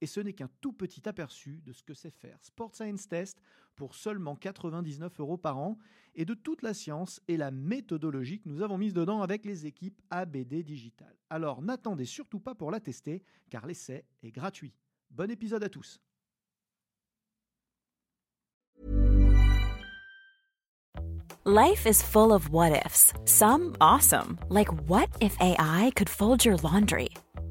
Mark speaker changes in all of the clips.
Speaker 1: Et ce n'est qu'un tout petit aperçu de ce que c'est faire Sport Science Test pour seulement 99 euros par an et de toute la science et la méthodologie que nous avons mise dedans avec les équipes ABD Digital. Alors n'attendez surtout pas pour la tester car l'essai est gratuit. Bon épisode à tous.
Speaker 2: Life is full of what ifs. Some awesome, like what if AI could fold your laundry?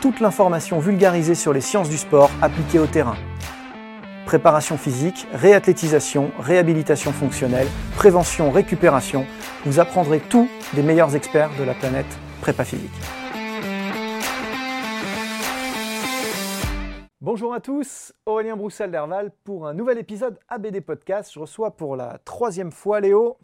Speaker 1: toute l'information vulgarisée sur les sciences du sport appliquées au terrain. Préparation physique, réathlétisation, réhabilitation fonctionnelle, prévention, récupération, vous apprendrez tout des meilleurs experts de la planète prépa physique. Bonjour à tous, Aurélien Broussel d'Herval pour un nouvel épisode ABD Podcast. Je reçois pour la troisième fois Léo.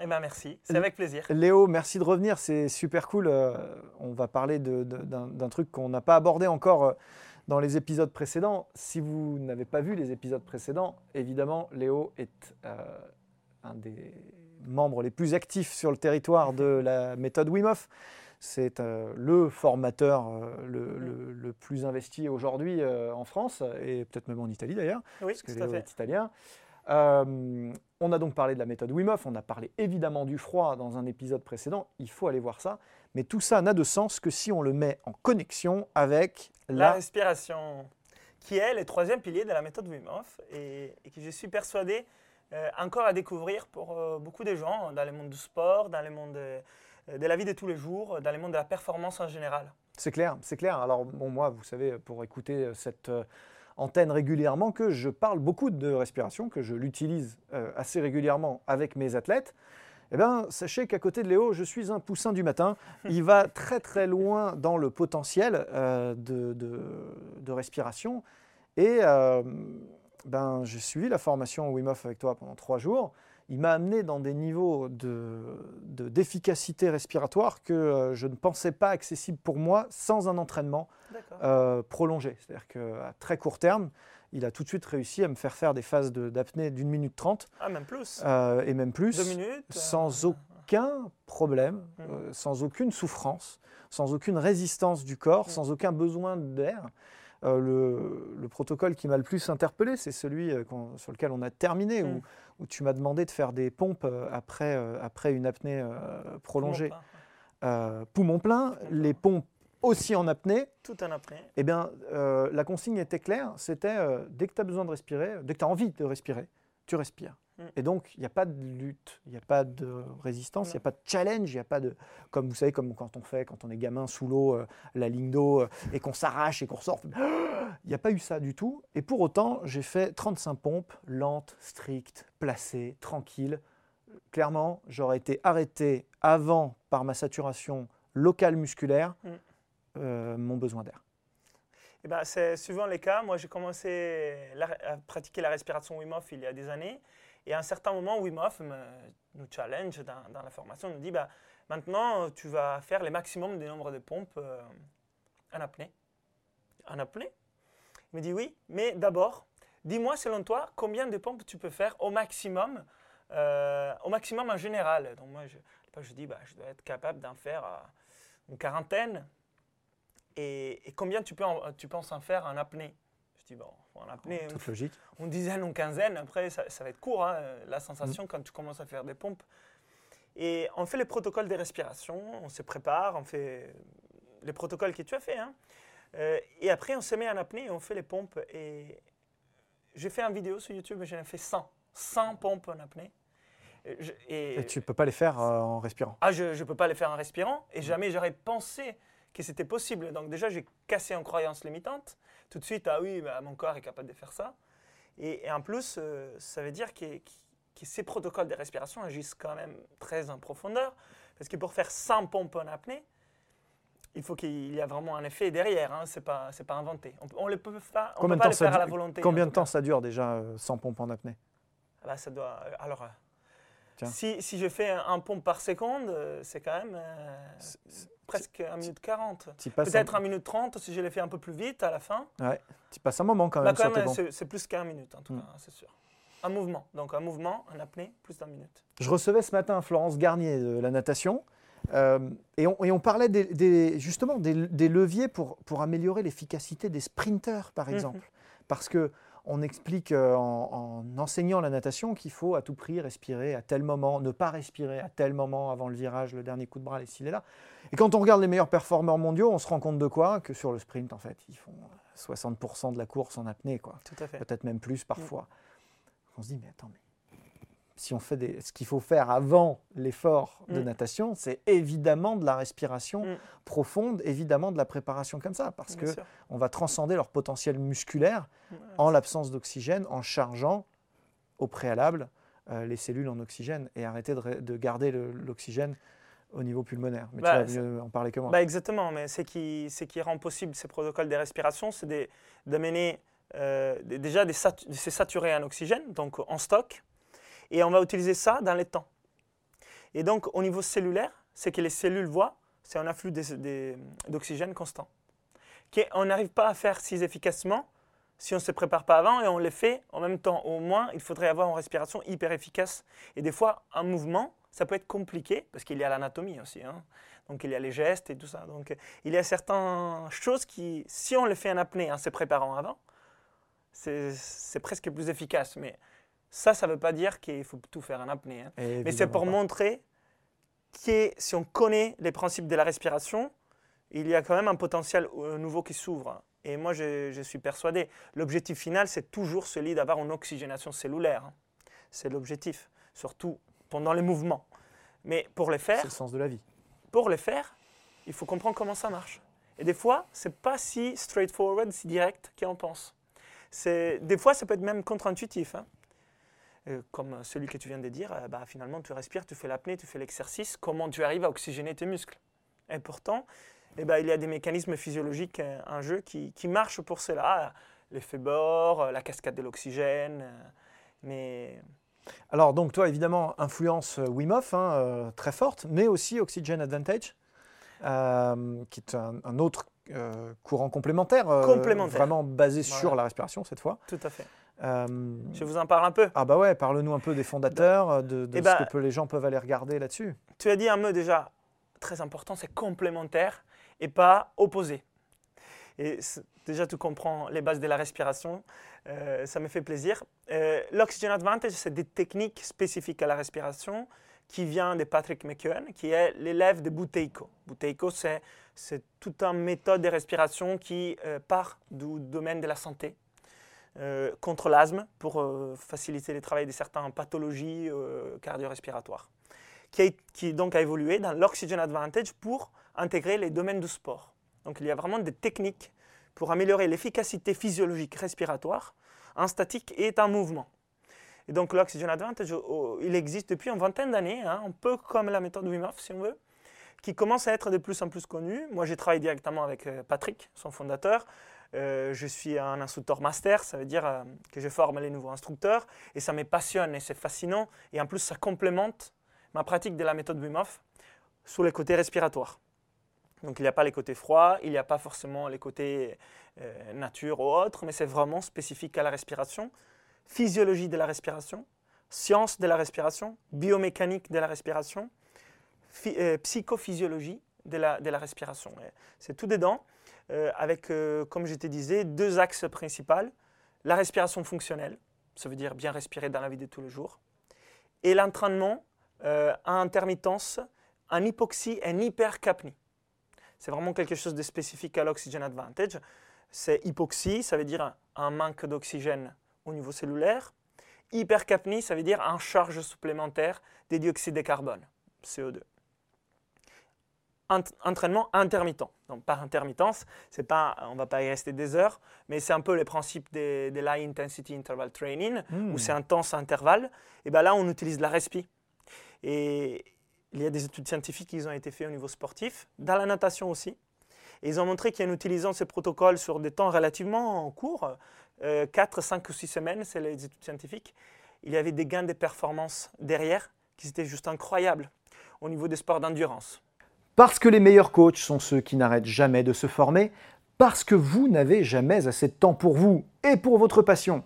Speaker 3: Eh ben merci, c'est avec plaisir.
Speaker 1: Léo, merci de revenir, c'est super cool. Euh, on va parler d'un truc qu'on n'a pas abordé encore euh, dans les épisodes précédents. Si vous n'avez pas vu les épisodes précédents, évidemment, Léo est euh, un des membres les plus actifs sur le territoire de la méthode Wim Hof. C'est le formateur le, plus investi aujourd'hui en France et peut-être même en Italie d'ailleurs,
Speaker 3: oui, parce que Léo est
Speaker 1: italien. Euh, on a donc parlé de la méthode Wim Hof, on a parlé évidemment du froid dans un épisode précédent, il faut aller voir ça, mais tout ça n'a de sens que si on le met en connexion avec
Speaker 3: la, respiration, qui est le troisième pilier de la méthode Wim Hof et, et que je suis persuadé euh, encore à découvrir pour euh, beaucoup de gens dans le monde du sport, dans le monde de, de, la vie de tous les jours, dans le monde de la performance en général.
Speaker 1: C'est clair, c'est clair. Alors bon, moi, vous savez, pour écouter cette antenne régulièrement que je parle beaucoup de respiration, que je l'utilise euh, assez régulièrement avec mes athlètes. Eh bien, sachez qu'à côté de Léo, je suis un poussin du matin. Il va très très loin dans le potentiel euh, de, de, respiration. Et euh, ben, j'ai suivi la formation Wim Hof avec toi pendant trois jours il m'a amené dans des niveaux d'efficacité de, respiratoire que euh, je ne pensais pas accessibles pour moi sans un entraînement euh, prolongé. C'est-à-dire qu'à très court terme, il a tout de suite réussi à me faire faire des phases d'apnée d'une minute trente.
Speaker 3: Ah, même plus.
Speaker 1: Euh, et même plus.
Speaker 3: Deux minutes.
Speaker 1: Sans aucun problème, mmh. sans aucune souffrance, sans aucune résistance du corps, mmh. sans aucun besoin d'air. Le, le, protocole qui m'a le plus interpellé, c'est celui sur lequel on a terminé, mmh où tu m'as demandé de faire des pompes euh, après, euh, après une apnée euh, prolongée. Poumon plein, les pompes aussi en apnée.
Speaker 3: Tout en apnée.
Speaker 1: Eh bien, la consigne était claire, c'était dès que tu as besoin de respirer, dès que tu as envie de respirer, tu respires. Mm. Et donc, il n'y a pas de lutte, il n'y a pas de résistance, il n'y a pas de challenge, il n'y a pas de. Comme vous savez, comme quand on fait, quand on est gamin sous l'eau, euh, la ligne d'eau, euh, et qu'on s'arrache et qu'on ressort. Il n'y a pas eu ça du tout. Et pour autant, j'ai fait 35 pompes, lentes, strictes, placées, tranquilles. Clairement, j'aurais été arrêté avant par ma saturation locale musculaire, mm. euh, mon besoin d'air.
Speaker 3: Eh ben, c'est souvent le cas. Moi, j'ai commencé à pratiquer la respiration Wim Hof il y a des années. Et à un certain moment, Wim Hof nous challenge dans, la formation, nous dit bah, maintenant, tu vas faire le maximum du nombre de pompes euh, en apnée. En apnée? Il me dit oui, mais d'abord, dis-moi selon toi, combien de pompes tu peux faire au maximum, euh, au maximum en général? Donc moi, je, dis, bah, je dois être capable d'en faire euh, une quarantaine. Et, combien tu, peux tu penses en faire en apnée? Je dis, bon, en apnée,
Speaker 1: Toute logique.
Speaker 3: une dizaine, une quinzaine. Après, ça, va être court, hein, la sensation mm. quand tu commences à faire des pompes. Et on fait les protocoles de respiration, on se prépare, on fait les protocoles que tu as fait. Hein. Euh, et après, on se met en apnée et on fait les pompes. Et j'ai fait une vidéo sur YouTube, j'en ai fait 100. sans pompe en apnée.
Speaker 1: Et, tu ne peux pas les faire euh, en respirant?
Speaker 3: Ah, je ne peux pas les faire en respirant et jamais j'aurais pensé que c'était possible. Donc déjà, j'ai cassé en croyance limitante. Tout de suite, ah oui, bah, mon corps est capable de faire ça. Et, en plus, euh, ça veut dire que, ces protocoles de respiration agissent quand même très en profondeur. Parce que pour faire 100 pompes en apnée, il faut qu'il y ait vraiment un effet derrière. Hein, Ce n'est pas, pas inventé. On ne peut pas, on peut pas le faire à la volonté.
Speaker 1: Combien de temps ça dure déjà, 100 euh, pompes en apnée?
Speaker 3: Ah bah, ça doit, Alors, si, si, je fais un, pompe par seconde, euh, c'est quand même presque 1 minute 40. Peut-être 1 minute 30 si je l'ai fait un peu plus vite à la fin.
Speaker 1: Ouais, tu passes un moment quand même.
Speaker 3: Bah, c'est plus qu'un minute en tout mm. cas, c'est sûr. Un mouvement, donc un mouvement, un apnée, plus d'un minute.
Speaker 1: Je recevais ce matin Florence Garnier de la natation. Euh, et, on, et, on, parlait des, justement des, leviers pour, pour améliorer l'efficacité des sprinters, par mm-hmm. exemple. Parce que on explique euh, en, enseignant la natation qu'il faut à tout prix respirer à tel moment, ne pas respirer à tel moment avant le virage, le dernier coup de bras, s'il est là. Et quand on regarde les meilleurs performeurs mondiaux, on se rend compte de quoi? Que sur le sprint, en fait, ils font 60% de la course en apnée, quoi. Peut-être même plus parfois. Mm. On se dit, mais attends, mais si on fait des, ce qu'il faut faire avant l'effort de mm. natation, c'est évidemment de la respiration mm. profonde, évidemment de la préparation comme ça, parce qu'on que on va transcender leur potentiel musculaire en l'absence d'oxygène, en chargeant au préalable euh, les cellules en oxygène et arrêter de, garder l'oxygène au niveau pulmonaire. Mais tu bah, vas mieux en parler que moi.
Speaker 3: Bah exactement, mais ce qui, qui rend possible ces protocoles de respiration, c'est d'amener euh, déjà de se saturer en oxygène, donc en stock, et on va utiliser ça dans les temps. Et donc, au niveau cellulaire, ce que les cellules voient, c'est un afflux d'oxygène constant. On n'arrive pas à faire si efficacement si on ne se prépare pas avant et on les fait en même temps. Au moins, il faudrait avoir une respiration hyper efficace. Et des fois, un mouvement, ça peut être compliqué parce qu'il y a l'anatomie aussi. Hein. Donc, il y a les gestes et tout ça. Donc, il y a certaines choses qui, si on les fait en apnée en se préparant avant, c'est presque plus efficace. Mais ça, ça ne veut pas dire qu'il faut tout faire en apnée. Hein. Mais c'est pour montrer que si on connaît les principes de la respiration, il y a quand même un potentiel euh, nouveau qui s'ouvre. Et moi, je, suis persuadé, l'objectif final, c'est toujours celui d'avoir une oxygénation cellulaire. Hein. C'est l'objectif, surtout pendant les mouvements. Mais pour les faire...
Speaker 1: C'est le sens de la vie.
Speaker 3: Pour les faire, il faut comprendre comment ça marche. Et des fois, ce n'est pas si straightforward, si direct qu'on pense. Des fois, ça peut être même contre-intuitif. Hein. Euh, comme celui que tu viens de dire, euh, bah, finalement tu respires, tu fais l'apnée, tu fais l'exercice, comment tu arrives à oxygéner tes muscles? Et pourtant, eh ben, il y a des mécanismes physiologiques euh, en jeu qui, qui marchent pour cela, l'effet bord, la cascade de l'oxygène, mais...
Speaker 1: Alors donc toi évidemment influence Wim Hof hein, très forte, mais aussi Oxygen Advantage, qui est un, autre courant complémentaire,
Speaker 3: complémentaire,
Speaker 1: vraiment basé sur la respiration cette fois.
Speaker 3: Tout à fait. Euh, je vous en parle un peu.
Speaker 1: Ah bah ouais, parle-nous un peu des fondateurs, euh, de, eh ce bah, que les gens peuvent aller regarder là-dessus.
Speaker 3: Tu as dit un mot déjà très important, c'est complémentaire et pas opposé. Et déjà, tu comprends les bases de la respiration. Euh, ça me fait plaisir. L'Oxygen Advantage, c'est des techniques spécifiques à la respiration qui vient de Patrick McKeown, qui est l'élève de Buteiko. Buteiko, c'est toute une méthode de respiration qui part du domaine de la santé, euh, contre l'asthme pour euh, faciliter le travail de certaines pathologies euh, cardio-respiratoires, qui, qui, donc a évolué dans l'Oxygen Advantage pour intégrer les domaines du sport. Donc il y a vraiment des techniques pour améliorer l'efficacité physiologique respiratoire en statique et en mouvement. Et donc l'Oxygen Advantage, il existe depuis une vingtaine d'années, hein, un peu comme la méthode Wim si on veut, qui commence à être de plus en plus connue. Moi j'ai travaillé directement avec Patrick, son fondateur, euh, je suis un instructeur master, ça veut dire euh, que je forme les nouveaux instructeurs et ça me passionne et c'est fascinant. Et en plus, ça complémente ma pratique de la méthode Wim sur les côtés respiratoires. Donc il n'y a pas les côtés froids, il n'y a pas forcément les côtés euh, nature ou autres, mais c'est vraiment spécifique à la respiration, physiologie de la respiration, science de la respiration, biomécanique de la respiration, psychophysiologie de la respiration. C'est tout dedans. Euh, avec, euh, comme je te disais, deux axes principaux. La respiration fonctionnelle, ça veut dire bien respirer dans la vie de tous les jours, et l'entraînement euh, à intermittence en hypoxie et en hypercapnie. C'est vraiment quelque chose de spécifique à l'Oxygen Advantage. C'est hypoxie, ça veut dire un manque d'oxygène au niveau cellulaire. Hypercapnie, ça veut dire en charge supplémentaire des dioxydes de carbone, CO2 entraînement intermittent. Donc par intermittence, c'est pas, on ne va pas y rester des heures, mais c'est un peu le principe des, de l'high intensity interval training, où hmm. c'est intense intervalle. Et bien là, on utilise la respi. Et il y a des études scientifiques qui ont été faites au niveau sportif, dans la natation aussi. Et ils ont montré qu'en utilisant ce protocole sur des temps relativement courts, 4, euh, 5 ou 6 semaines, c'est les études scientifiques, il y avait des gains de performance derrière qui étaient juste incroyables au niveau des sports d'endurance.
Speaker 1: Parce que les meilleurs coachs sont ceux qui n'arrêtent jamais de se former, parce que vous n'avez jamais assez de temps pour vous et pour votre passion,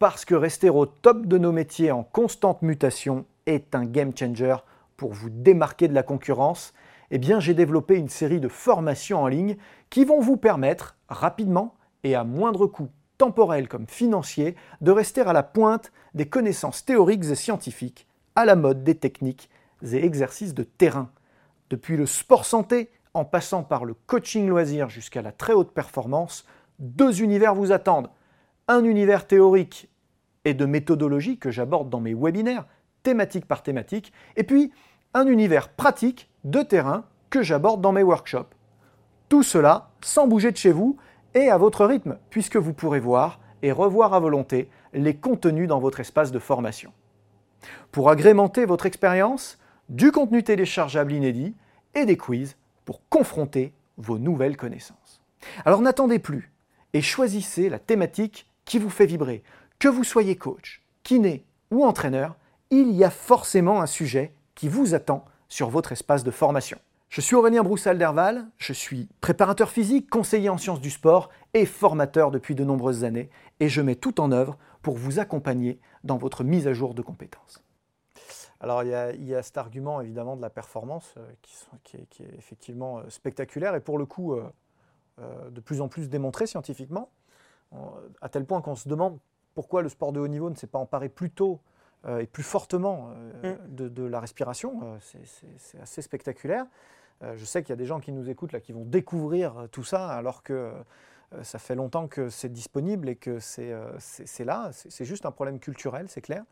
Speaker 1: parce que rester au top de nos métiers en constante mutation est un game changer pour vous démarquer de la concurrence, eh bien j'ai développé une série de formations en ligne qui vont vous permettre rapidement et à moindre coût temporel comme financier de rester à la pointe des connaissances théoriques et scientifiques, à la mode des techniques et exercices de terrain. Depuis le sport santé, en passant par le coaching loisir jusqu'à la très haute performance, deux univers vous attendent. Un univers théorique et de méthodologie que j'aborde dans mes webinaires, thématique par thématique, et puis un univers pratique de terrain que j'aborde dans mes workshops. Tout cela sans bouger de chez vous et à votre rythme, puisque vous pourrez voir et revoir à volonté les contenus dans votre espace de formation. Pour agrémenter votre expérience, du contenu téléchargeable inédit et des quiz pour confronter vos nouvelles connaissances. Alors n'attendez plus et choisissez la thématique qui vous fait vibrer. Que vous soyez coach, kiné ou entraîneur, il y a forcément un sujet qui vous attend sur votre espace de formation. Je suis Aurélien Broussal-Derval, je suis préparateur physique, conseiller en sciences du sport et formateur depuis de nombreuses années et je mets tout en œuvre pour vous accompagner dans votre mise à jour de compétences. Alors il y, a, cet argument évidemment de la performance euh, qui, est, effectivement euh, spectaculaire et pour le coup euh, de plus en plus démontré scientifiquement, à tel point qu'on se demande pourquoi le sport de haut niveau ne s'est pas emparé plus tôt et plus fortement mm. de, la respiration. C'est assez spectaculaire. je sais qu'il y a des gens qui nous écoutent là qui vont découvrir tout ça alors que ça fait longtemps que c'est disponible et que c'est là. C'est juste un problème culturel, c'est clair.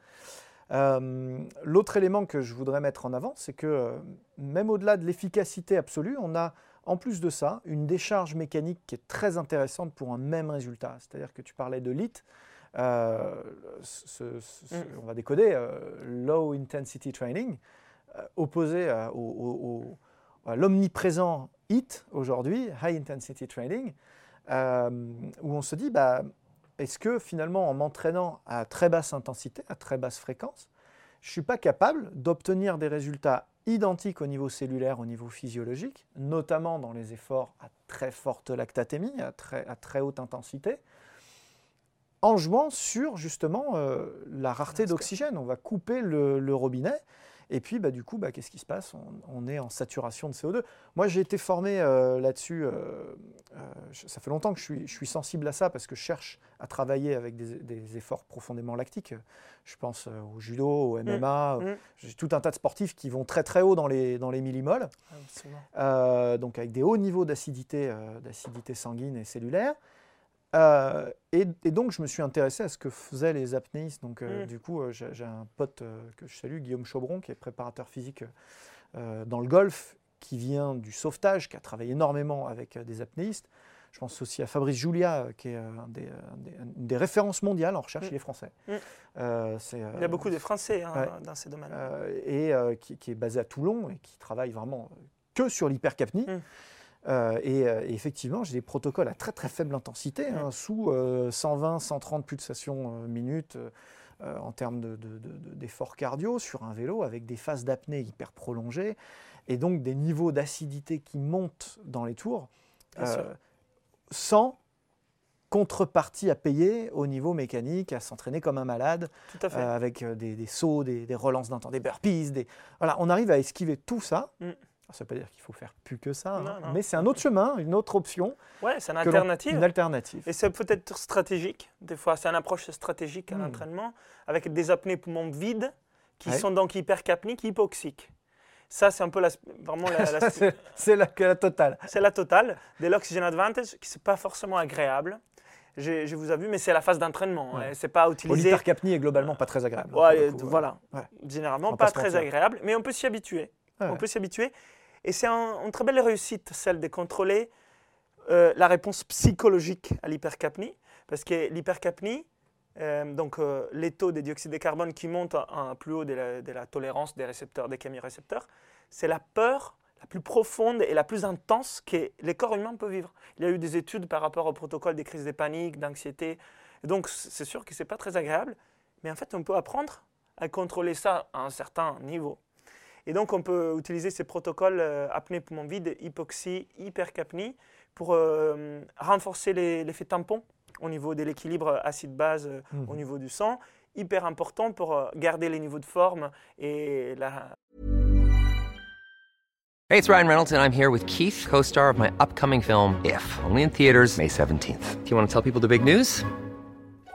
Speaker 1: Euh, l'autre élément que je voudrais mettre en avant, c'est que euh, même au-delà de l'efficacité absolue, on a en plus de ça une décharge mécanique qui est très intéressante pour un même résultat. C'est-à-dire que tu parlais de LIT, euh, mm. on va décoder, Low Intensity Training, opposé à, l'omniprésent HIT aujourd'hui, High Intensity Training, où on se dit, bah, est-ce que finalement, en m'entraînant à très basse intensité, à très basse fréquence, je ne suis pas capable d'obtenir des résultats identiques au niveau cellulaire, au niveau physiologique, notamment dans les efforts à très forte lactatémie, à très, haute intensité, en jouant sur justement euh, la rareté d'oxygène? On va couper le robinet et puis, bah, du coup, bah, qu'est-ce qui se passe? On, est en saturation de CO2. Moi, j'ai été formé euh, là-dessus. Euh, euh, ça fait longtemps que je suis, sensible à ça parce que je cherche à travailler avec des, efforts profondément lactiques. Je pense au judo, au MMA. Mmh, mmh. J'ai tout un tas de sportifs qui vont très très haut dans les, dans les millimoles. donc, avec des hauts niveaux d'acidité, d'acidité sanguine et cellulaire. Euh, et, donc, je me suis intéressé à ce que faisaient les apnéistes. Donc, euh, mm. du coup, euh, j'ai un pote que je salue, Guillaume Chaubron, qui est préparateur physique dans le golf, qui vient du sauvetage, qui a travaillé énormément avec des apnéistes. Je pense aussi à Fabrice Julia, qui est des, une des références mondiales en recherche, mm. il est français.
Speaker 3: Mm. il y a beaucoup de Français hein, dans ces domaines.
Speaker 1: et qui, est basé à Toulon et qui travaille vraiment que sur l'hypercapnie. Euh, et, euh, effectivement, j'ai des protocoles à très très faible intensité, hein, sous 120, euh, 130 pulsations minutes en termes d'efforts de, cardio sur un vélo, avec des phases d'apnée hyper prolongées, et donc des niveaux d'acidité qui montent dans les tours, sans contrepartie à payer au niveau mécanique, à s'entraîner comme un malade, avec des, sauts, des, relances d'un temps, des burpees. Des... Voilà, on arrive à esquiver tout ça. Mm ça ne veut pas dire qu'il faut faire plus que ça, hein. mais c'est un autre chemin, une autre option.
Speaker 3: Ouais, c'est une alternative.
Speaker 1: Une alternative.
Speaker 3: Et c'est peut-être stratégique. Des fois, c'est une approche stratégique à hmm. l'entraînement, avec des apnées poumons vides, qui sont donc hypercapniques, hypoxiques. Ça, c'est un peu la, vraiment la.
Speaker 1: c'est la, la, totale.
Speaker 3: C'est la totale de l'oxygen advantage, qui n'est pas forcément agréable. je, je vous ai vu, mais c'est la phase d'entraînement.
Speaker 1: Ouais.
Speaker 3: hein, C'est pas
Speaker 1: Bon,
Speaker 3: utiliser.
Speaker 1: L'hypercapnie est globalement pas très agréable.
Speaker 3: Ouais,
Speaker 1: coup,
Speaker 3: voilà.
Speaker 1: Ouais.
Speaker 3: Généralement, pas, très agréable, mais on peut s'y habituer.
Speaker 1: Ouais,
Speaker 3: On
Speaker 1: ouais.
Speaker 3: peut s'y habituer. Et c'est un- une très belle réussite, celle de contrôler euh, la réponse psychologique à l'hypercapnie. Parce que l'hypercapnie, euh, donc euh, les taux de dioxyde de carbone qui montent à un plus haut de la, tolérance des récepteurs, des chémorécepteurs, c'est la peur la plus profonde et la plus intense que les corps humains peuvent vivre. Il y a eu des études par rapport au protocole des crises de panique, d'anxiété. Donc c'est sûr que ce n'est pas très agréable, mais en fait on peut apprendre à contrôler ça à un certain niveau. Et donc on peut utiliser ces protocoles euh, apnée poumon vide, hypoxie, hypercapnie pour euh, renforcer l'effet tampon au niveau de l'équilibre acide-base euh,
Speaker 1: Mhm.
Speaker 3: au niveau du sang, hyper important pour euh, garder les niveaux de forme et la,
Speaker 4: Hey, it's Ryan Reynolds, and I'm here with Keith, co star of my upcoming film, If, only in theaters, May 17th. Do you want to tell people the big news?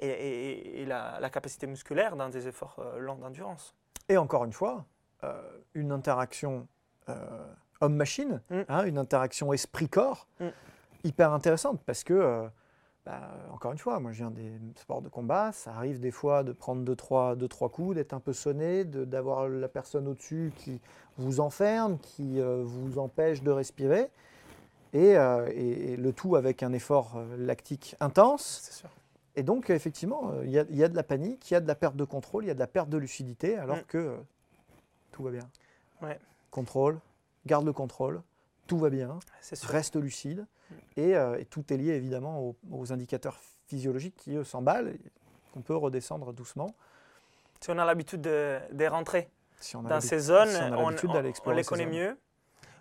Speaker 3: Et, et- et la, la capacité musculaire dans des efforts euh, longs d'endurance.
Speaker 1: Et encore une fois, euh, une interaction euh, homme-machine,
Speaker 3: Mm.
Speaker 1: hein, une interaction esprit-corps,
Speaker 3: Mm.
Speaker 1: hyper intéressante parce que, euh, bah, encore une fois, moi je viens des sports de combat, ça arrive des fois de prendre deux, trois, deux, trois coups, d'être un peu sonné, d'avoir la personne au-dessus qui vous enferme, qui euh, vous empêche de respirer. Et, euh, et- et le tout avec un effort lactique intense.
Speaker 3: C'est sûr.
Speaker 1: Et donc, effectivement, euh, il y, a- il y a de la panique, il y a de la perte de contrôle, il y a de la perte de lucidité, alors
Speaker 3: Mm.
Speaker 1: que euh, tout va bien.
Speaker 3: Ouais.
Speaker 1: Contrôle, garde le contrôle, tout va bien, reste lucide. Et, euh, et tout est lié évidemment aux, aux indicateurs physiologiques qui, eux, s'emballent, qu'on peut redescendre doucement.
Speaker 3: Si on a l'habitude de, de rentrer
Speaker 1: Si on a
Speaker 3: dans ces zones,
Speaker 1: si on a
Speaker 3: on, on- on les connaît mieux.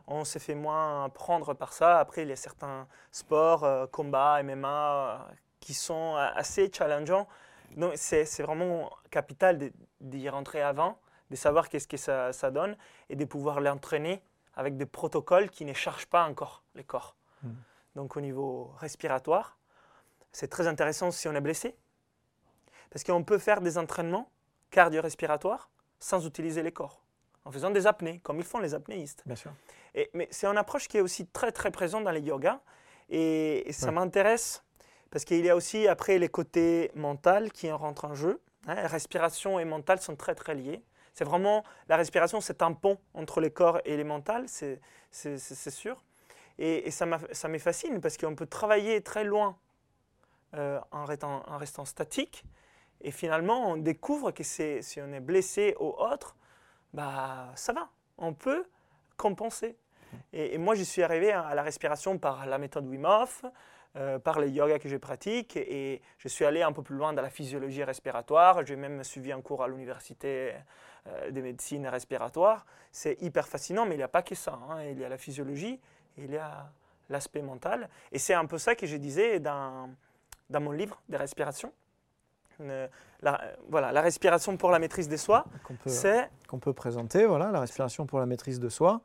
Speaker 3: On s'est fait moins prendre par ça. Après, il y a certains sports, euh, combat, MMA, euh, qui sont euh, assez challengeants. Donc, c'est c'est vraiment capital d'y rentrer avant, de savoir qu'est-ce que ça, ça donne et de pouvoir l'entraîner avec des protocoles qui ne chargent pas encore les corps.
Speaker 1: Mhm.
Speaker 3: Donc, au niveau respiratoire, c'est très intéressant si on est blessé. Parce qu'on peut faire des entraînements cardio-respiratoires sans utiliser les corps, en faisant des apnées, comme ils font les apnéistes.
Speaker 1: Bien sûr.
Speaker 3: Et- mais c'est une approche qui est aussi très très présente dans les yogas. Et, et ça
Speaker 1: Ouais.
Speaker 3: m'intéresse parce qu'il y a aussi après les côtés mental qui en rentrent en jeu. hein. respiration et mental sont très très liés. C'est vraiment la respiration, c'est un pont entre les corps et les mentales, c'est sûr. Et, et ça me parce qu'on peut travailler très loin euh, en, restant, en restant statique. Et finalement, on découvre que si on est blessé ou autre, bah, ça va. On peut compenser. Et, et moi, je suis arrivé à la respiration par la méthode Wim Hof, euh, par les yogas que je pratique, et je suis allé un peu plus loin dans la physiologie respiratoire. J'ai même suivi un cours à l'université euh, de médecine respiratoire. C'est hyper fascinant, mais il n'y a pas que ça. hein. Il y a la physiologie, il y a l'aspect mental. Et c'est un peu ça que je disais dans, dans mon livre de respiration. Euh, la, voilà, la respiration pour la maîtrise des soi,
Speaker 1: Qu'on peut, qu'on peut présenter, voilà, la respiration pour la maîtrise de soi,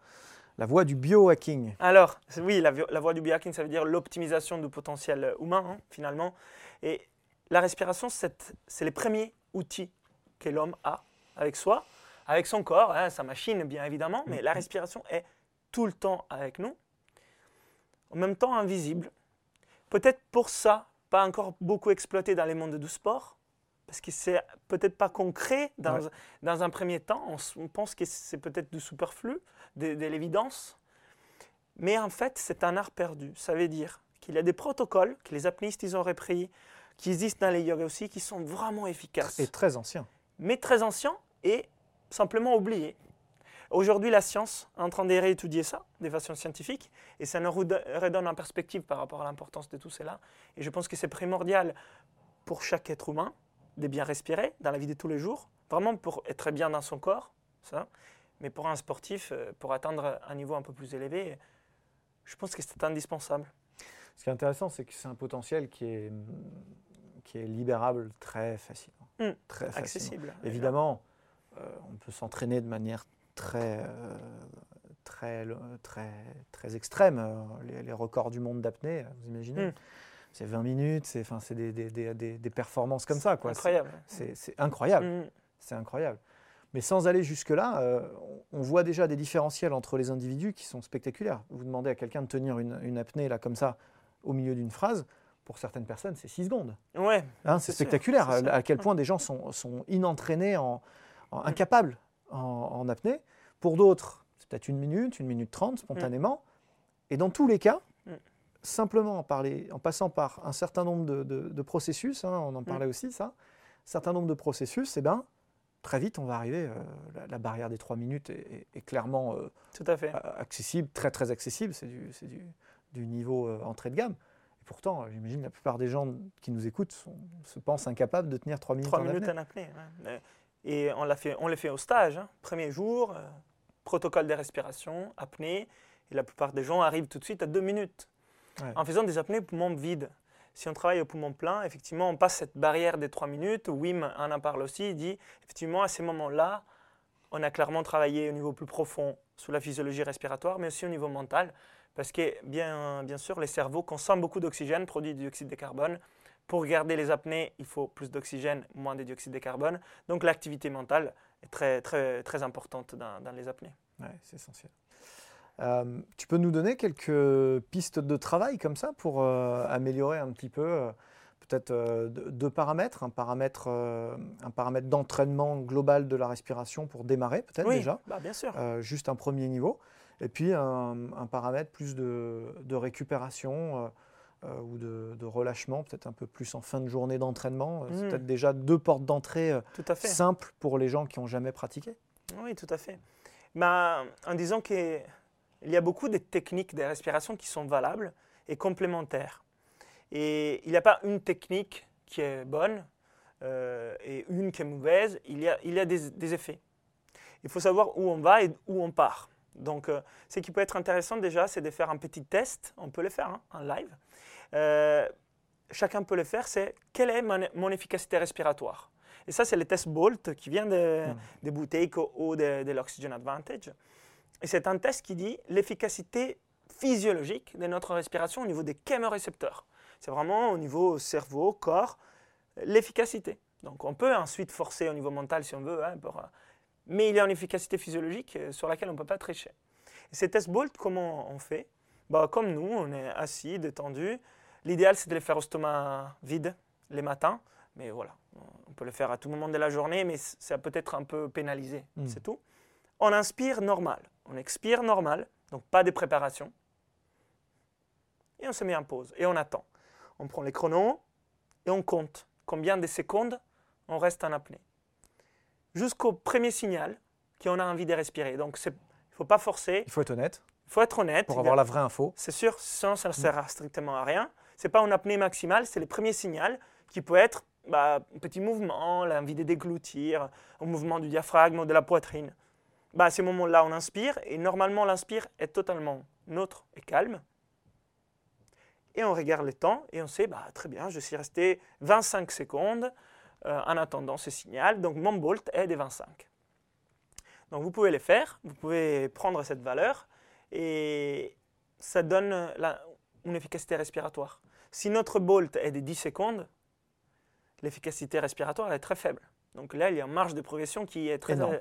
Speaker 1: la voie du biohacking.
Speaker 3: Alors, oui, la, voie du biohacking, ça veut dire l'optimisation du potentiel humain, hein, finalement. Et la respiration, c'est les premiers outils que l'homme a avec soi, avec son corps, hein, sa machine, bien évidemment, mais la respiration est tout le temps avec nous, en même temps invisible. Peut-être pour ça, pas encore beaucoup exploité dans les mondes du sport, parce que c'est peut-être pas concret dans,
Speaker 1: Ouais.
Speaker 3: dans un premier temps. On, on pense que c'est peut-être du superflu, de, de l'évidence. Mais en fait, c'est un art perdu. Ça veut dire qu'il y a des protocoles que les apnéistes ils ont repris, qui existent dans les yogas aussi, qui sont vraiment efficaces
Speaker 1: Et très ancien.
Speaker 3: mais très ancien et simplement oublié. Aujourd'hui, la science est en train de réétudier ça de façon scientifique et ça nous redonne en perspective par rapport à l'importance de tout cela. Et je pense que c'est primordial pour chaque être humain de bien respirer dans la vie de tous les jours, vraiment pour être bien dans son corps, ça. Mais pour un sportif, euh, pour atteindre un niveau un peu plus élevé, je pense que c'est indispensable.
Speaker 1: Ce qui est intéressant, c'est que c'est un potentiel qui est, qui est libérable très facilement.
Speaker 3: Hmm.
Speaker 1: Très facilement.
Speaker 3: Accessible.
Speaker 1: Évidemment, euh, on peut s'entraîner de manière très, euh, très, très, très extrême. Les, les records du monde d'apnée, vous imaginez
Speaker 3: Hmm.
Speaker 1: C'est 20 minutes, c'est enfin, des, des, des, des, performances comme ça. Quoi.
Speaker 3: Incroyable.
Speaker 1: C'est incroyable.
Speaker 3: Hmm.
Speaker 1: C'est incroyable. Mais sans aller jusque-là, euh, on voit déjà des différentiels entre les individus qui sont spectaculaires. Vous demandez à quelqu'un de tenir une, une apnée là, comme ça au milieu d'une phrase, pour certaines personnes, c'est 6 secondes.
Speaker 3: Ouais.
Speaker 1: Hein,
Speaker 3: C'est
Speaker 1: spectaculaire
Speaker 3: sûr.
Speaker 1: à quel point des gens sont, sont inentraînés, en, en- incapables en, en apnée. Pour d'autres, c'est peut-être une minute, une minute trente spontanément. Et dans tous les cas,
Speaker 3: Mm.
Speaker 1: simplement en, parler, en passant par un certain nombre de, de- de processus, hein, on en
Speaker 3: Mm.
Speaker 1: parlait aussi, ça, un certain nombre de processus, eh ben, très vite, on va arriver, euh, la, la barrière des trois minutes est, est- est clairement euh,
Speaker 3: Tout à fait.
Speaker 1: accessible, très très accessible, c'est du, c'est du, du niveau euh, entrée de gamme. Et pourtant, euh, j'imagine la plupart des gens qui nous écoutent sont- se pensent incapables de tenir trois minutes
Speaker 3: Trois
Speaker 1: en
Speaker 3: minutes
Speaker 1: apnée.
Speaker 3: en apnée. ouais. Euh, Et on l'a fait, on le fait au stage. hein. Premier jour, euh, protocole de respiration, apnée. Et la plupart des gens arrivent tout de suite à deux minutes.
Speaker 1: Ouais.
Speaker 3: En faisant des apnées poumons vides. Si on travaille au poumon plein, effectivement, on passe cette barrière des trois minutes. Wim en en parle aussi. Il dit, effectivement, à ces moments-là, on a clairement travaillé au niveau plus profond sous la physiologie respiratoire, mais aussi au niveau mental. Parce que, bien, bien sûr, les cerveaux consomment beaucoup d'oxygène, produit du dioxyde de carbone. Pour garder les apnées, il faut plus d'oxygène, moins de dioxyde de carbone. Donc l'activité mentale est très, très, très importante dans, dans les apnées.
Speaker 1: Ouais, c'est essentiel. Euh, tu peux nous donner quelques pistes de travail comme ça pour euh, améliorer un petit peu euh, peut-être deux paramètres, un paramètre, un paramètre d'entraînement global de la respiration pour démarrer peut-être
Speaker 3: oui,
Speaker 1: déjà,
Speaker 3: bah, bien sûr.
Speaker 1: juste un premier niveau, et puis un, un paramètre plus de, de récupération ou de, de relâchement, peut-être un peu plus en fin de journée d'entraînement. C'est
Speaker 3: Mm.
Speaker 1: peut-être déjà deux portes d'entrée simples pour les gens qui n'ont jamais pratiqué.
Speaker 3: Oui, tout à fait. En disant qu'il y a beaucoup de techniques de respiration qui sont valables et complémentaires. Et il n'y a pas une technique qui est bonne euh, et une qui est mauvaise, il y a, il y a des, des effets. Il faut savoir où on va et où on part. Donc, euh, ce qui peut être intéressant déjà, c'est de faire un petit test, on peut le faire hein, en live. Euh, chacun peut le faire, c'est quelle est mon, mon efficacité respiratoire Et ça, c'est le test BOLT qui vient de, des bouteilles ou de, de l'Oxygen Advantage. Et c'est un test qui dit l'efficacité physiologique de notre respiration au niveau des chémorécepteurs. C'est vraiment au niveau cerveau, corps, l'efficacité. Donc on peut ensuite forcer au niveau mental si on veut, hein, pour, euh, mais il y a une efficacité physiologique euh, sur laquelle on ne peut pas tricher. Et ces tests BOLT, comment on fait? Bah, Comme nous, on est assis, détendu. L'idéal, c'est de les faire au stomac vide les matins. Mais voilà, on peut le faire à tout moment de la journée, mais ça peut être un peu pénalisé,
Speaker 1: Mm.
Speaker 3: c'est tout. On inspire normal, on expire normal, donc pas de préparation. Et on se met en pause et on attend. On prend les chronos et on compte combien de secondes on reste en apnée. Jusqu'au premier signal qu'on a envie de respirer. Donc il ne faut pas forcer,
Speaker 1: Il faut être honnête
Speaker 3: il faut être honnête.
Speaker 1: pour avoir la vraie info.
Speaker 3: c'est sûr, sinon ça ne sert strictement à rien. Ce n'est pas une apnée maximale, c'est le premier signal qui peut être bah, un petit mouvement, l'envie de déglutir, un mouvement du diaphragme ou de la poitrine. Bah, à ces moments-là, on inspire et normalement l'inspire est totalement neutre et calme. Et on regarde le temps et on sait, bah, très bien, je suis resté 25 secondes euh, en attendant ce signal. Donc mon bolt est de 25. Donc vous pouvez le faire, vous pouvez prendre cette valeur et ça donne la- une efficacité respiratoire. Si notre bolt est de 10 secondes, l'efficacité respiratoire est très faible. Donc là, il y a une marge de progression qui est très...
Speaker 1: Énorme.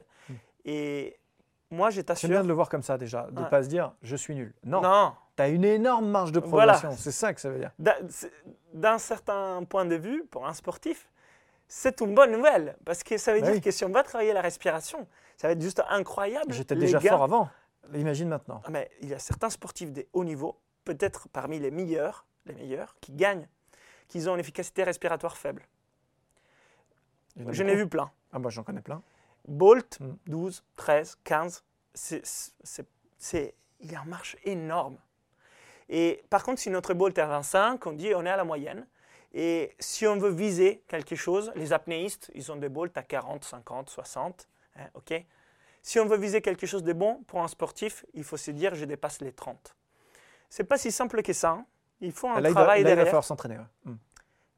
Speaker 3: Et moi, je
Speaker 1: C'est
Speaker 3: t'assure...
Speaker 1: bien de le voir comme ça déjà, de ne
Speaker 3: Ouais.
Speaker 1: pas se dire je suis nul. Non,
Speaker 3: non,
Speaker 1: tu as une énorme marge de
Speaker 3: Voilà.
Speaker 1: progression, c'est ça que ça veut dire.
Speaker 3: D'un c'est- certain point de vue, pour un sportif, c'est une bonne nouvelle. Parce que ça veut
Speaker 1: Bah
Speaker 3: dire
Speaker 1: oui.
Speaker 3: que si on va travailler la respiration, ça va être juste incroyable.
Speaker 1: J'étais déjà
Speaker 3: gars-
Speaker 1: fort avant, imagine maintenant.
Speaker 3: Ah, mais il y a certains sportifs de haut niveau, peut-être parmi les meilleurs, les meilleurs, qui gagnent, qui ont une efficacité respiratoire faible. Je n'ai vu plein.
Speaker 1: Ah, bah, j'en connais plein.
Speaker 3: Bolt,
Speaker 1: Mm.
Speaker 3: 12, 13, 15, c'est, il est en marche énorme. Et par contre, si notre Bolt est à 25, on dit on est à la moyenne. Et si on veut viser quelque chose, les apnéistes, ils ont des Bolts à 40, 50, 60. hein, ok si on veut viser quelque chose de bon pour un sportif, il faut se dire je dépasse les 30. C'est pas si simple que ça. hein. Il faut un
Speaker 1: là, il,
Speaker 3: travail
Speaker 1: là, il va
Speaker 3: derrière.
Speaker 1: falloir s'entraîner. ouais. Mm.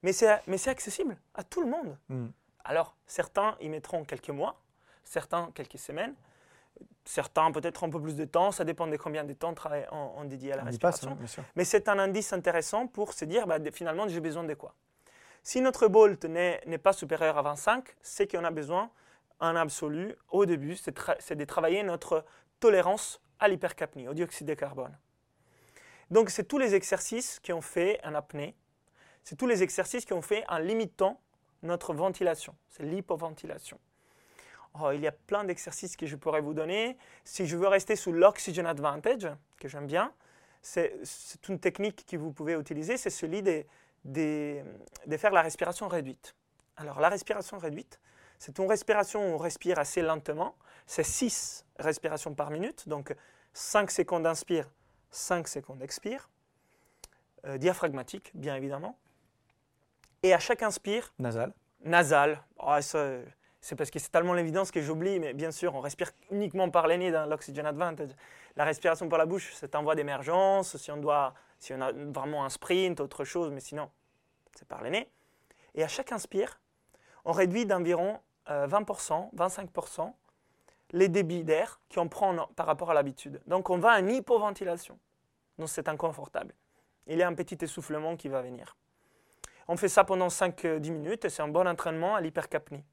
Speaker 3: Mais c'est, mais c'est accessible à tout le monde.
Speaker 1: Mm.
Speaker 3: Alors, certains y mettront quelques mois, certains quelques semaines, certains peut-être un peu plus de temps, ça dépend de combien de temps on, travaille, on, on dédie à la
Speaker 1: On
Speaker 3: respiration.
Speaker 1: hein.
Speaker 3: Mais c'est un indice intéressant pour se dire, bah, finalement, j'ai besoin de quoi? Si notre Bolt n'est pas supérieur à 25, c'est qu'on a besoin, en absolu, au début, c'est tra- de travailler notre tolérance à l'hypercapnie, au dioxyde de carbone. Donc, c'est tous les exercices qu'on fait en apnée, c'est tous les exercices qu'on fait en limitant notre ventilation, c'est l'hypoventilation. Oh, il y a plein d'exercices que je pourrais vous donner. Si je veux rester sous l'oxygen advantage, que j'aime bien, c'est une technique que vous pouvez utiliser, c'est celui de, de- de faire la respiration réduite. Alors la respiration réduite, c'est une respiration où on respire assez lentement, c'est 6 respirations par minute, donc 5 secondes inspire, 5 secondes expire, Euh, diaphragmatique bien évidemment. Et à chaque inspire,
Speaker 1: Nasal.
Speaker 3: nasal. Oh, ça, c'est parce que c'est tellement l'évidence que j'oublie, mais bien sûr, on respire uniquement par les nez dans l'oxygen advantage. La respiration par la bouche, c'est en voie d'émergence, si on doit, si on a vraiment un sprint, autre chose, mais sinon, c'est par les nez. Et à chaque inspire, on réduit d'environ euh, 20%, 25% les débits d'air qu'on prend en- par rapport à l'habitude. Donc on va en hypoventilation. Donc c'est inconfortable. Il y a un petit essoufflement qui va venir. On fait ça pendant 5-10 minutes et c'est un bon entraînement à l'hypercapnie.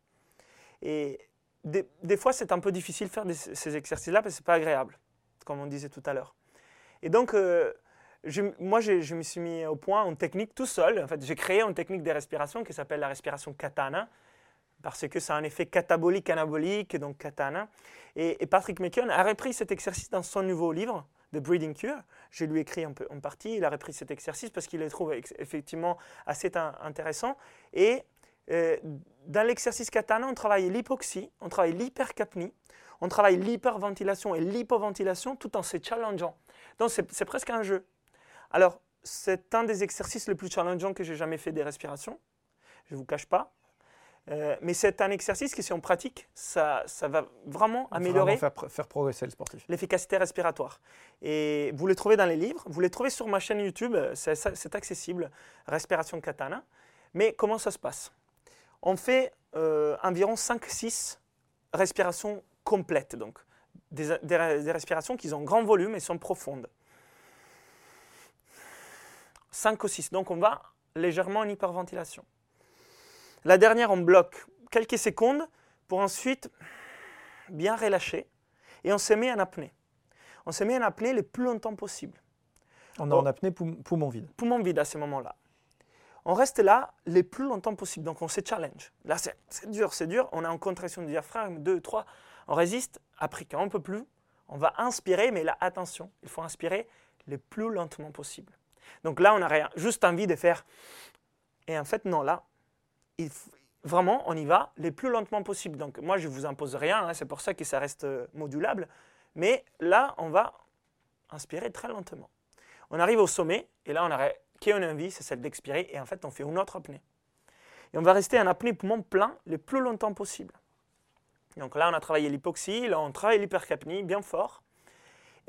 Speaker 3: Et des, fois, c'est un peu difficile de faire ces exercices-là parce que ce n'est pas agréable, comme on disait tout à l'heure. Et donc, euh, moi, je, me suis mis au point une technique tout seul. En fait, j'ai créé une technique de respiration qui s'appelle la respiration katana parce que ça a un effet catabolique, anabolique, donc katana. Et, Patrick McKeown a repris cet exercice dans son nouveau livre, The Breathing Cure. Je lui ai écrit en partie, il a repris cet exercice parce qu'il le trouve effectivement assez in- intéressant. Et euh, dans l'exercice katana, on travaille l'hypoxie, on travaille l'hypercapnie, on travaille l'hyperventilation et l'hypoventilation tout en se challengeant. Donc c'est presque un jeu. Alors, c'est un des exercices les plus challengeants que j'ai jamais fait des respirations. Je ne vous cache pas. Euh, mais c'est un exercice qui, si on pratique, ça, ça va vraiment améliorer
Speaker 1: Vraiment faire, faire progresser le sportif.
Speaker 3: l'efficacité respiratoire. Et vous les trouvez dans les livres, vous les trouvez sur ma chaîne YouTube, c'est c'est accessible, Respiration Katana. Mais comment ça se passe? On fait euh, environ 5-6 respirations complètes, donc des, des- des respirations qui ont grand volume et sont profondes. 5 ou 6, donc on va légèrement en hyperventilation. La dernière, on bloque quelques secondes pour ensuite bien relâcher et on se met en apnée. On se met en apnée le plus longtemps possible.
Speaker 1: On est en apnée poum- poumon vide.
Speaker 3: Poumon vide à ce moment-là. On reste là le plus longtemps possible, donc on se challenge. Là, c'est dur, c'est dur. On est en contraction du diaphragme, 2, 3. On résiste. Après, quand on ne peut plus, on va inspirer, mais là, attention, il faut inspirer le plus lentement possible. Donc là, on a rien, juste envie de faire. Et en fait, non, là, il f- vraiment, on y va le plus lentement possible. Donc moi, je ne vous impose rien, hein, c'est pour ça que ça reste euh, modulable. Mais là, on va inspirer très lentement. On arrive au sommet, et là, on a qui on a envie, c'est celle d'expirer, et en fait, on fait une autre apnée. Et on va rester en apnée poumon plein le plus longtemps possible. Donc là, on a travaillé l'hypoxie, là, on travaille l'hypercapnie bien fort.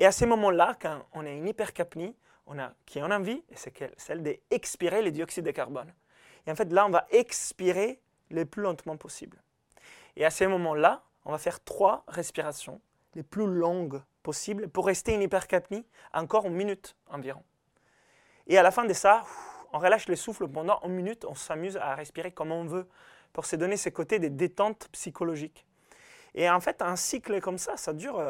Speaker 3: Et à ces moments-là, quand on est en hypercapnie, on a qui on a envie, c'est celle d'expirer le dioxyde de carbone. Et en fait, là, on va expirer le plus lentement possible. Et à ces moments-là, on va faire trois respirations les plus longues possibles pour rester en hypercapnie encore une minute environ. Et à la fin de ça, on relâche le souffle pendant une minute, on s'amuse à respirer comme on veut pour se donner ces côtés de détente psychologique. Et en fait, un cycle comme ça, ça dure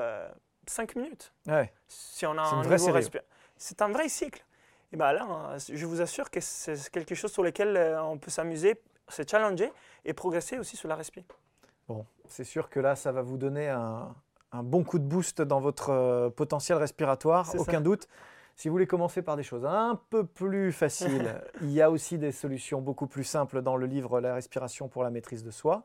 Speaker 3: 5 minutes.
Speaker 1: Ouais.
Speaker 3: Si on a un nouveau respi- C'est un vrai cycle. Et bien là, euh, je vous assure que c'est quelque chose sur lequel euh, on peut s'amuser, se challenger et progresser aussi sur la respiration.
Speaker 1: Bon, c'est sûr que là, ça va vous donner un, un bon coup de boost dans votre euh, potentiel respiratoire, aucun
Speaker 3: ça.
Speaker 1: doute. Si vous voulez commencer par des choses un peu plus faciles, il y a aussi des solutions beaucoup plus simples dans le livre La respiration pour la maîtrise de soi.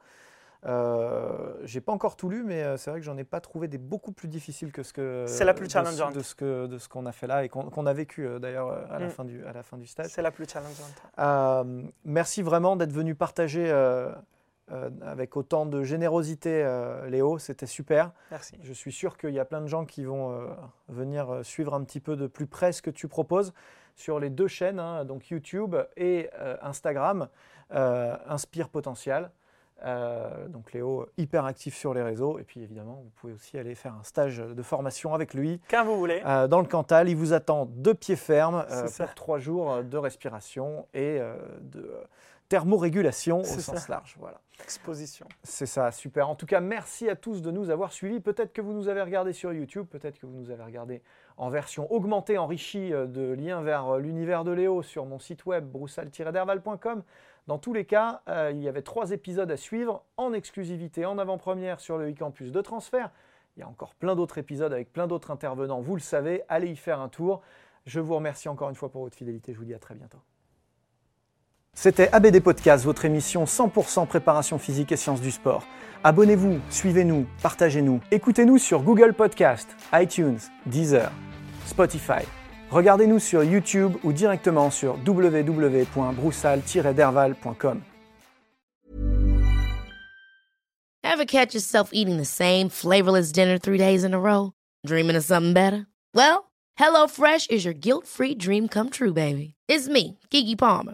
Speaker 1: Euh, j'ai pas encore tout lu, mais euh, c'est vrai que j'en ai pas trouvé des beaucoup plus difficiles que ce que.
Speaker 3: C'est la plus challengeante.
Speaker 1: De ce que de ce qu'on a fait là et qu'on a vécu euh, d'ailleurs euh, à la
Speaker 3: Mm.
Speaker 1: fin du à la fin du stage.
Speaker 3: C'est la plus challengeante.
Speaker 1: Euh, merci vraiment d'être venu partager euh, euh, avec autant de générosité, euh, Léo. C'était super.
Speaker 3: Merci.
Speaker 1: Je suis sûr qu'il y a plein de gens qui vont euh, venir suivre un petit peu de plus près ce que tu proposes sur les deux chaînes, hein, donc YouTube et Instagram, Inspire Potentiel. Donc Léo, hyper actif sur les réseaux. Et puis évidemment, vous pouvez aussi aller faire un stage de formation avec lui
Speaker 3: Quand vous voulez.
Speaker 1: dans le Cantal. Il vous attend de pied ferme
Speaker 3: C'est ça.
Speaker 1: pour trois jours de respiration et de thermorégulation au sens
Speaker 3: ça.
Speaker 1: large. Voilà.
Speaker 3: Exposition.
Speaker 1: C'est ça, super. En tout cas, merci à tous de nous avoir suivis. Peut-être que vous nous avez regardé sur YouTube, peut-être que vous nous avez regardé en version augmentée, enrichie euh, de liens vers euh, l'univers de Léo sur mon site web broussal-derval.com. Dans tous les cas, euh, il y avait trois épisodes à suivre en exclusivité, en avant-première sur le e-campus de transfert. Il y a encore plein d'autres épisodes avec plein d'autres intervenants, vous le savez. Allez y faire un tour. Je vous remercie encore une fois pour votre fidélité. Je vous dis à très bientôt. C'était ABD Podcast, votre émission 100% préparation physique et sciences du sport. Abonnez-vous, suivez-nous, partagez-nous. Écoutez-nous sur Google Podcast, iTunes, Deezer, Spotify. Regardez-nous sur YouTube ou directement sur www.broussal-derval.com.
Speaker 5: Ever catch yourself eating the same flavorless dinner three days in a row? Dreaming of something better? Well, HelloFresh is your guilt-free dream come true, baby. It's me, Kiki Palmer.